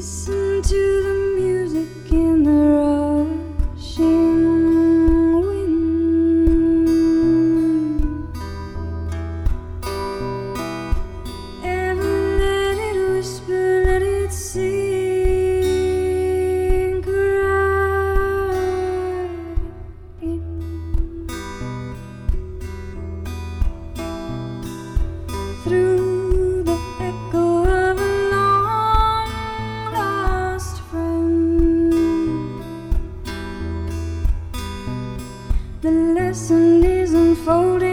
Listen to the music in the rushing wind. Ever let it whisper, let it sing, cry. Through The lesson is unfolding